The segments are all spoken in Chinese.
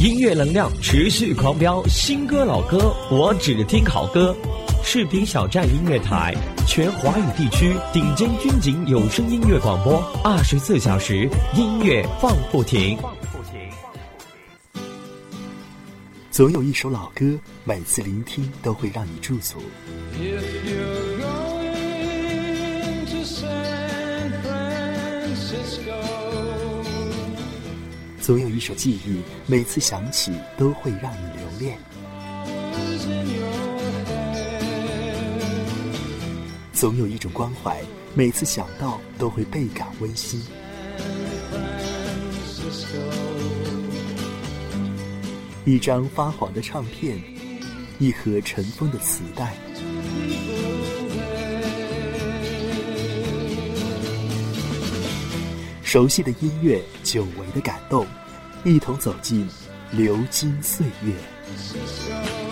音乐能量持续狂飙，新歌老歌我只听好歌。视频小站音乐台，全华语地区顶尖军警有声音乐广播，二十四小时音乐放不停。总有一首老歌，每次聆听都会让你驻足。总有一首记忆，每次想起都会让你留恋。总有一种关怀，每次想到都会倍感温馨。一张发黄的唱片，一盒尘封的磁带。熟悉的音乐，久违的感动，一同走进流金岁月。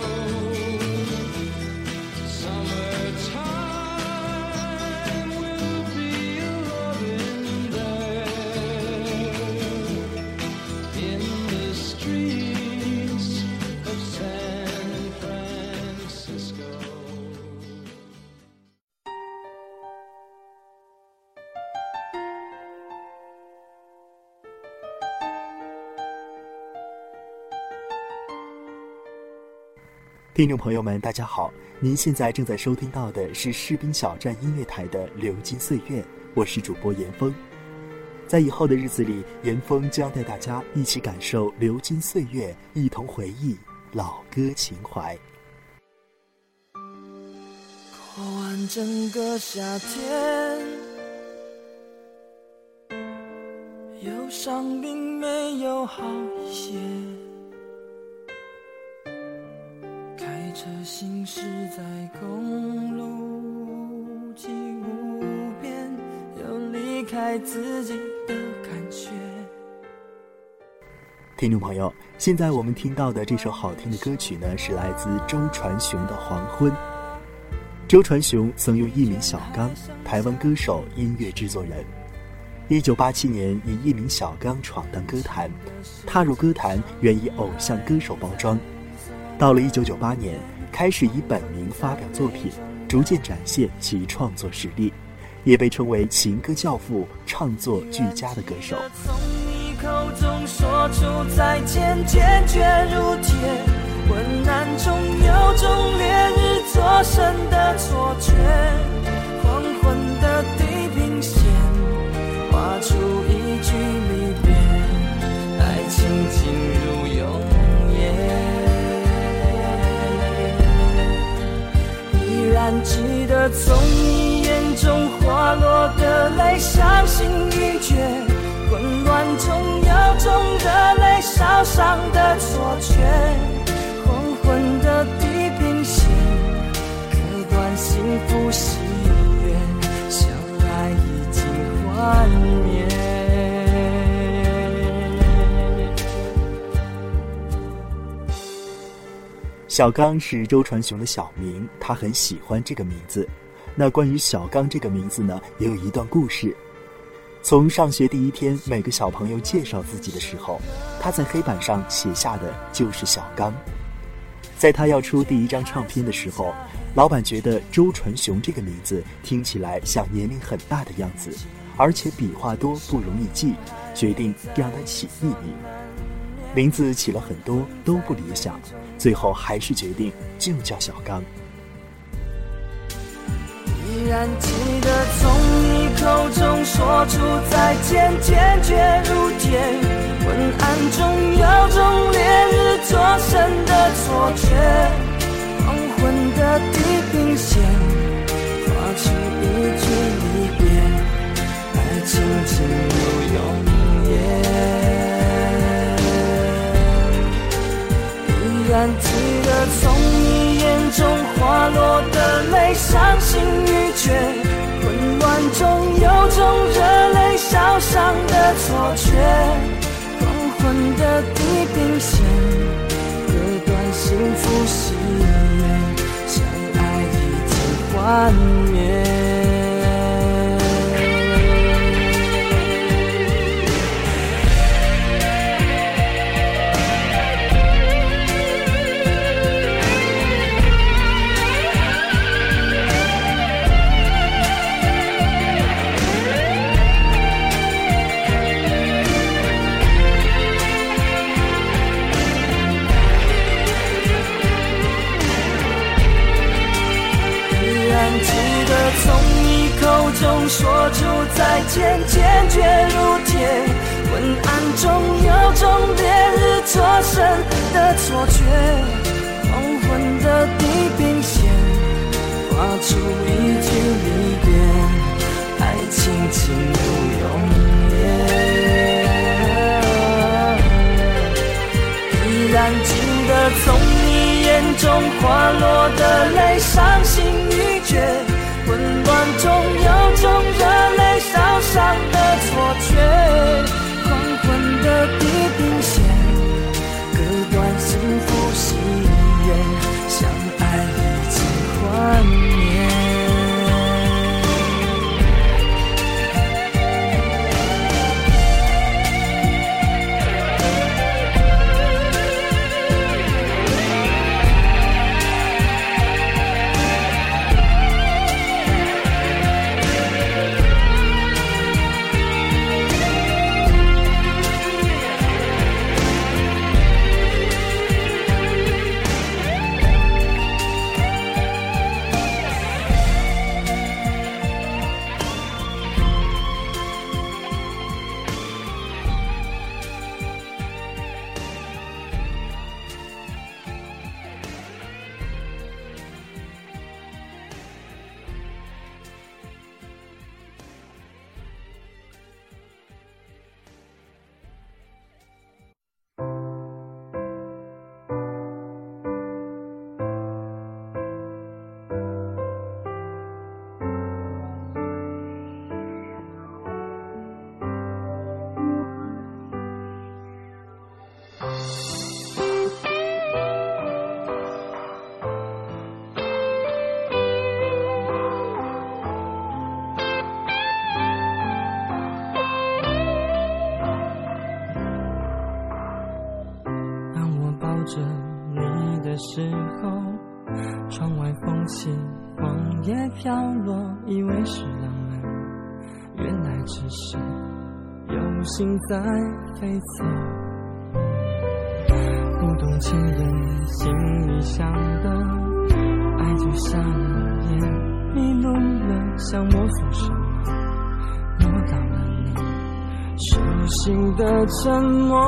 听众朋友们，大家好！您现在正在收听到的是士兵小站音乐台的《流金岁月》，我是主播严峰。在以后的日子里，严峰将带大家一起感受流金岁月，一同回忆老歌情怀。过完整个夏天，忧伤并没有好一些。车行驶在公路，既无边又离开自己的感觉。听众朋友，现在我们听到的这首好听的歌曲呢，是来自周传雄的《黄昏》。周传雄曾用艺名小刚，台湾歌手、音乐制作人。一九八七年以艺名小刚闯荡歌坛，踏入歌坛原以偶像歌手包装。到了一九九八年，开始以本名发表作品，逐渐展现其创作实力，也被称为情歌教父、唱作俱佳的歌手。从你口中说出再见，坚决如铁，昏暗中有种烈日灼身的错觉，黄昏的地平线，画出一句离别，爱情进入然记得从你眼中滑落的泪，伤心小刚是周传雄的小名，他很喜欢这个名字。那关于小刚这个名字呢，也有一段故事。从上学第一天，每个小朋友介绍自己的时候，他在黑板上写下的就是小刚。在他要出第一张唱片的时候，老板觉得周传雄这个名字听起来像年龄很大的样子，而且笔画多不容易记，决定让他起艺名。名字起了很多都不理想，最后还是决定就叫小刚。依然记得从你口中说出再见，坚决如铁，昏暗中有种烈日灼身的错觉，黄昏的地平线，画出一句离别，爱情进入永夜。依然记得从你眼中滑落的泪，伤心欲绝，混乱中有种热泪烧伤的错觉。黄昏的地平线，割断幸福喜悦，相爱已经幻灭。从你眼中滑落的泪，伤心欲绝，混乱中有种热泪烧伤的错觉。飘落，以为是浪漫，原来只是有心在飞走。不懂情人心里想的，爱就瞎了眼，迷路了，想摸索什么，摸到了你手心的沉默。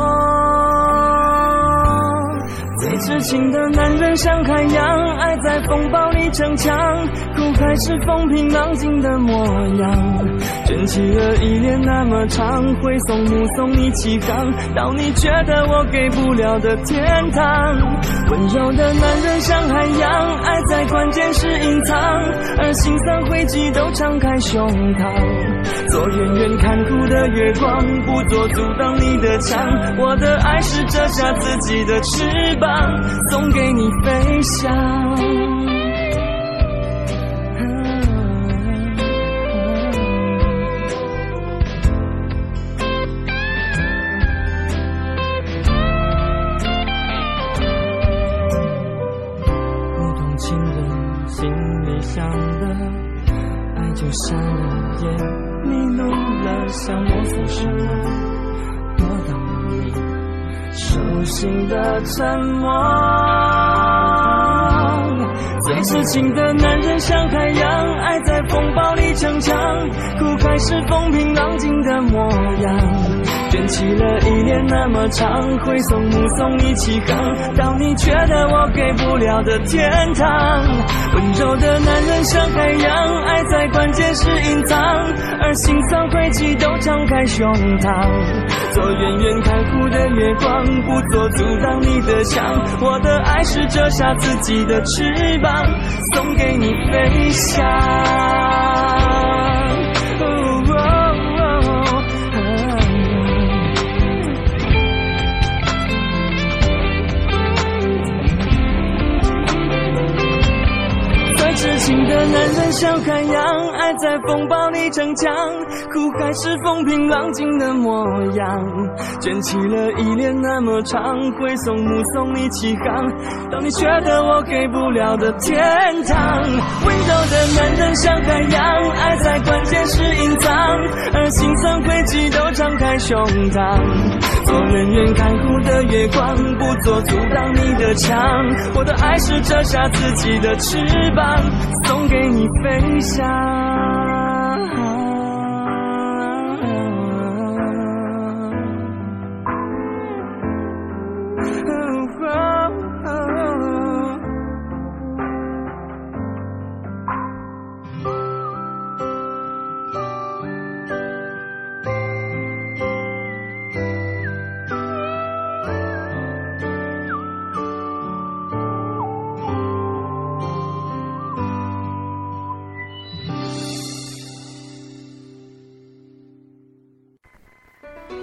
痴情的男人像海洋，爱在风暴里逞强，苦还是风平浪静的模样。卷起了依恋那么长，挥送目送你起航，到你觉得我给不了的天堂。温柔的男人像海洋，爱在关键时隐藏，而心酸灰烬都敞开胸膛。做远远看哭的月光，不做阻挡你的墙。我的爱是折下自己的翅膀。送给你飞翔。手心的沉默，最痴情的男人像海洋，爱在风暴里逞强，哭开是风平浪静的模样。卷起了依恋那么长，挥送目送你起航，到你觉得我给不了的天堂。温柔的男人像海洋，爱在关键时隐藏，而心酸灰烬都敞开胸膛。做远远看护的月光，不做阻挡你的墙。我的爱是折下自己的翅膀，送给你飞翔。情的男人像海洋，爱在风暴里逞强，苦还是风平浪静的模样。卷起了依恋那么长，挥送目送你起航，当你觉得我给不了的天堂。温柔的男人像海洋，爱在关键时隐藏，而心酸灰烬都张开胸膛，做远远看护的月光，不做阻挡你的墙。我的爱是折下自己的翅膀，送给你飞翔。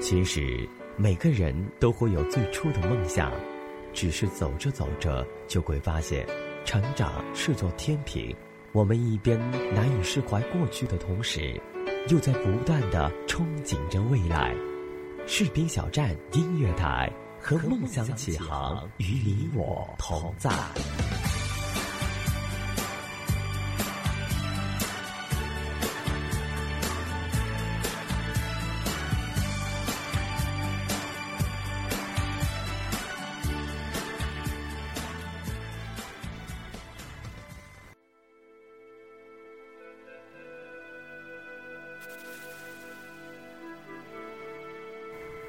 其实每个人都会有最初的梦想，只是走着走着就会发现，成长是座天平。我们一边难以释怀过去的同时，又在不断的憧憬着未来。士兵小站音乐台，和梦想起航，与你我同在。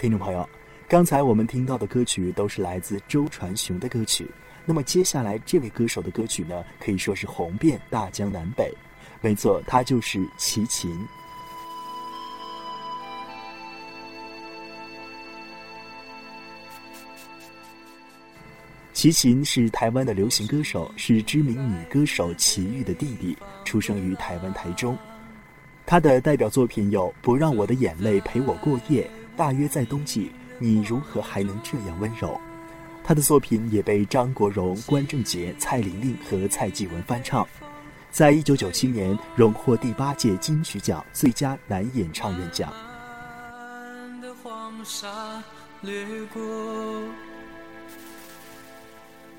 听众朋友，刚才我们听到的歌曲都是来自周传雄的歌曲。那么接下来这位歌手的歌曲呢，可以说是红遍大江南北。没错，他就是齐秦。齐秦是台湾的流行歌手，是知名女歌手齐豫的弟弟，出生于台湾台中。他的代表作品有《不让我的眼泪陪我过夜》。大约在冬季，你如何还能这样温柔？他的作品也被张国荣、关正杰、蔡玲玲和蔡继文翻唱，在一九九七年荣获第八届金曲奖最佳男演唱人奖。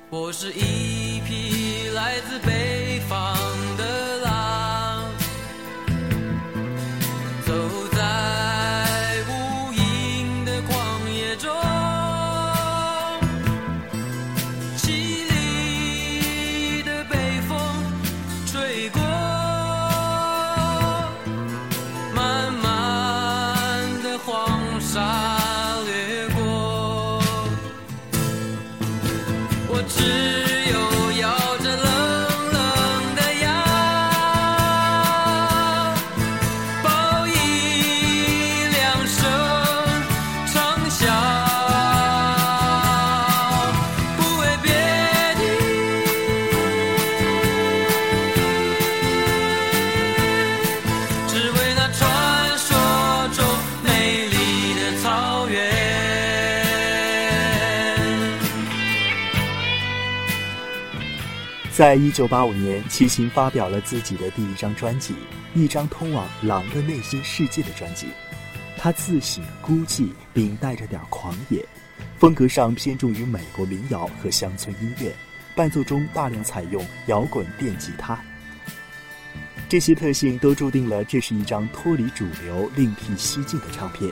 我是一匹来自北方在一九八五年，齐秦发表了自己的第一张专辑，一张通往狼的内心世界的专辑。他自省孤寂，并带着点狂野，风格上偏重于美国民谣和乡村音乐，伴奏中大量采用摇滚电吉他。这些特性都注定了这是一张脱离主流、另辟蹊径的唱片。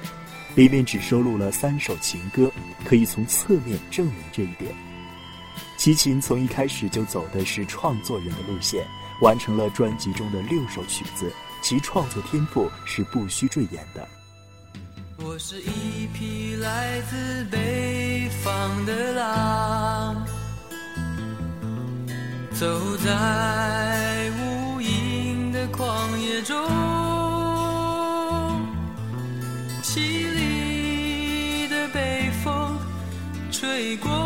里面只收录了三首情歌，可以从侧面证明这一点。齐秦从一开始就走的是创作人的路线，完成了专辑中的六首曲子，其创作天赋是不需赘言的。我是一匹来自北方的狼，走在无垠的旷野中，凄厉的北风吹过。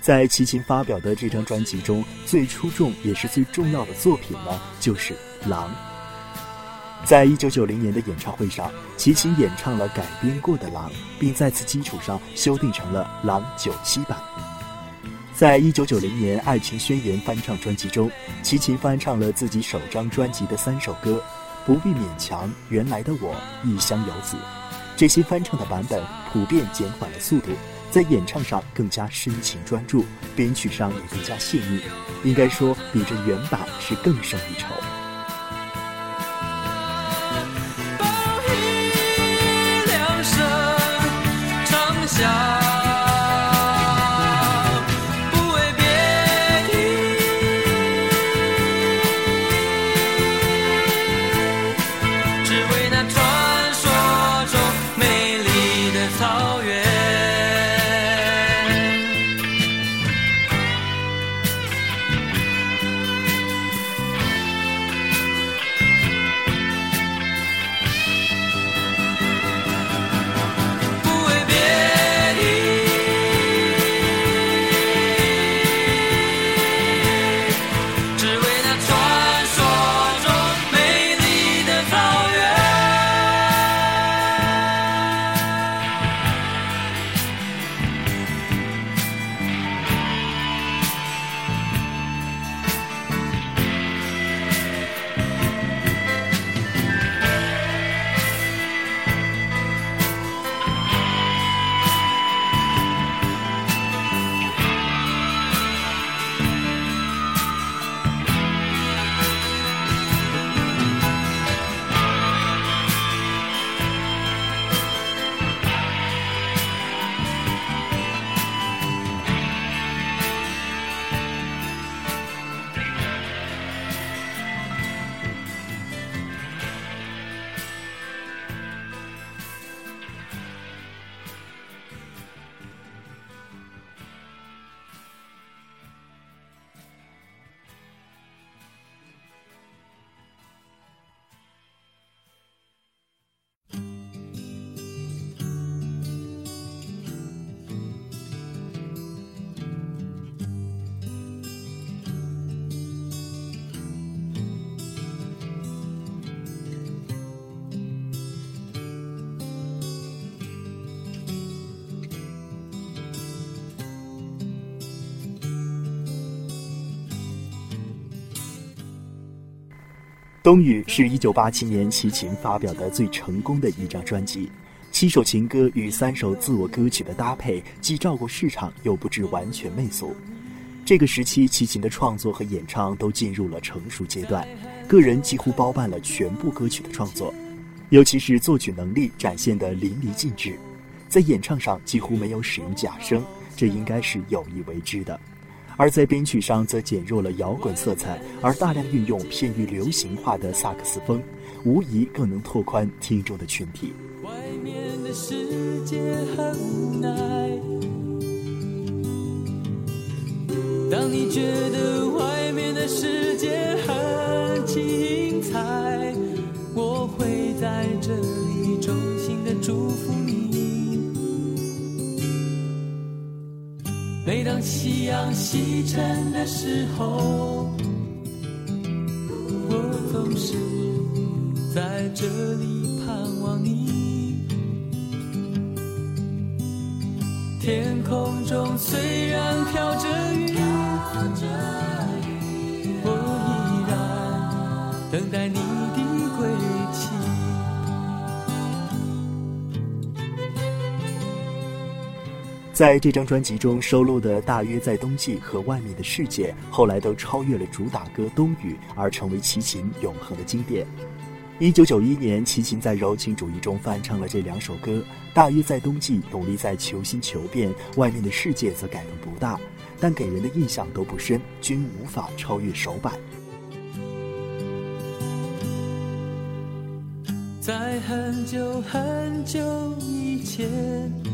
在齐秦发表的这张专辑中，最出众也是最重要的作品呢，就是《狼》。在一九九零年的演唱会上，齐秦演唱了改编过的《狼》，并在此基础上修订成了《狼九七版》。在一九九零年《爱情宣言》翻唱专辑中，齐秦翻唱了自己首张专辑的三首歌。不必勉强，原来的我，异乡游子，这些翻唱的版本普遍减缓了速度，在演唱上更加深情专注，编曲上也更加细腻，应该说比这原版是更胜一筹。冬雨是一九八七年齐秦发表的最成功的一张专辑，七首情歌与三首自我歌曲的搭配，既照顾市场又不至完全媚俗。这个时期，齐秦的创作和演唱都进入了成熟阶段，个人几乎包办了全部歌曲的创作，尤其是作曲能力展现得淋漓尽致，在演唱上几乎没有使用假声，这应该是有意为之的。而在编曲上则减弱了摇滚色彩，而大量运用偏于流行化的萨克斯风，无疑更能拓宽听众的群体。外面的世界很无奈，当你觉得外面的世界很精彩，我会在这里衷心的祝福夕阳西沉的时候，我总是在这里盼望你。在这张专辑中收录的《大约在冬季》和《外面的世界》，后来都超越了主打歌《冬雨》，而成为齐秦永恒的经典。一九九一年，齐秦在柔情主义中翻唱了这两首歌，《大约在冬季》努力在求新求变，《外面的世界》则改动不大，但给人的印象都不深，均无法超越首版。在很久很久以前。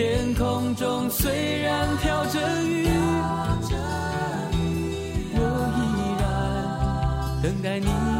天空中虽然飘着雨，我依然等待你。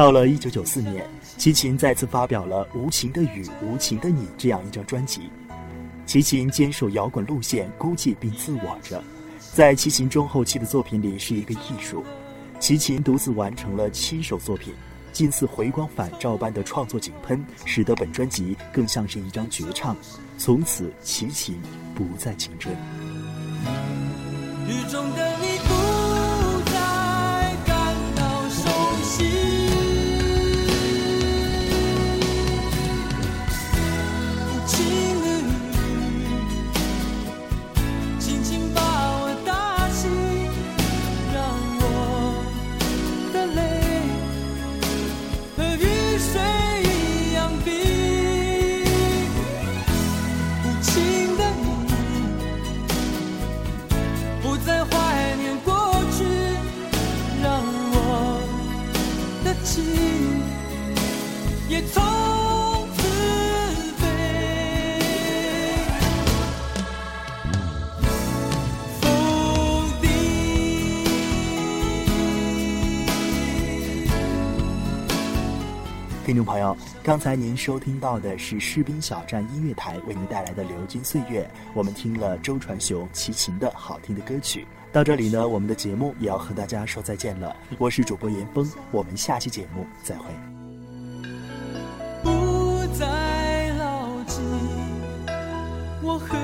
到了一九九四年，齐秦再次发表了《无情的雨，无情的你》这样一张专辑。齐秦坚守摇滚路线，孤寂并自我着，在齐秦中后期的作品里是一个艺术。齐秦独自完成了七首作品，近似回光返照般的创作井喷，使得本专辑更像是一张绝唱。从此，齐秦不再青春。雨中的你刚才您收听到的是士兵小站音乐台为您带来的《流金岁月》，我们听了周传雄、齐秦的好听的歌曲。到这里呢，我们的节目也要和大家说再见了。我是主播严峰，我们下期节目再会。不再牢记我和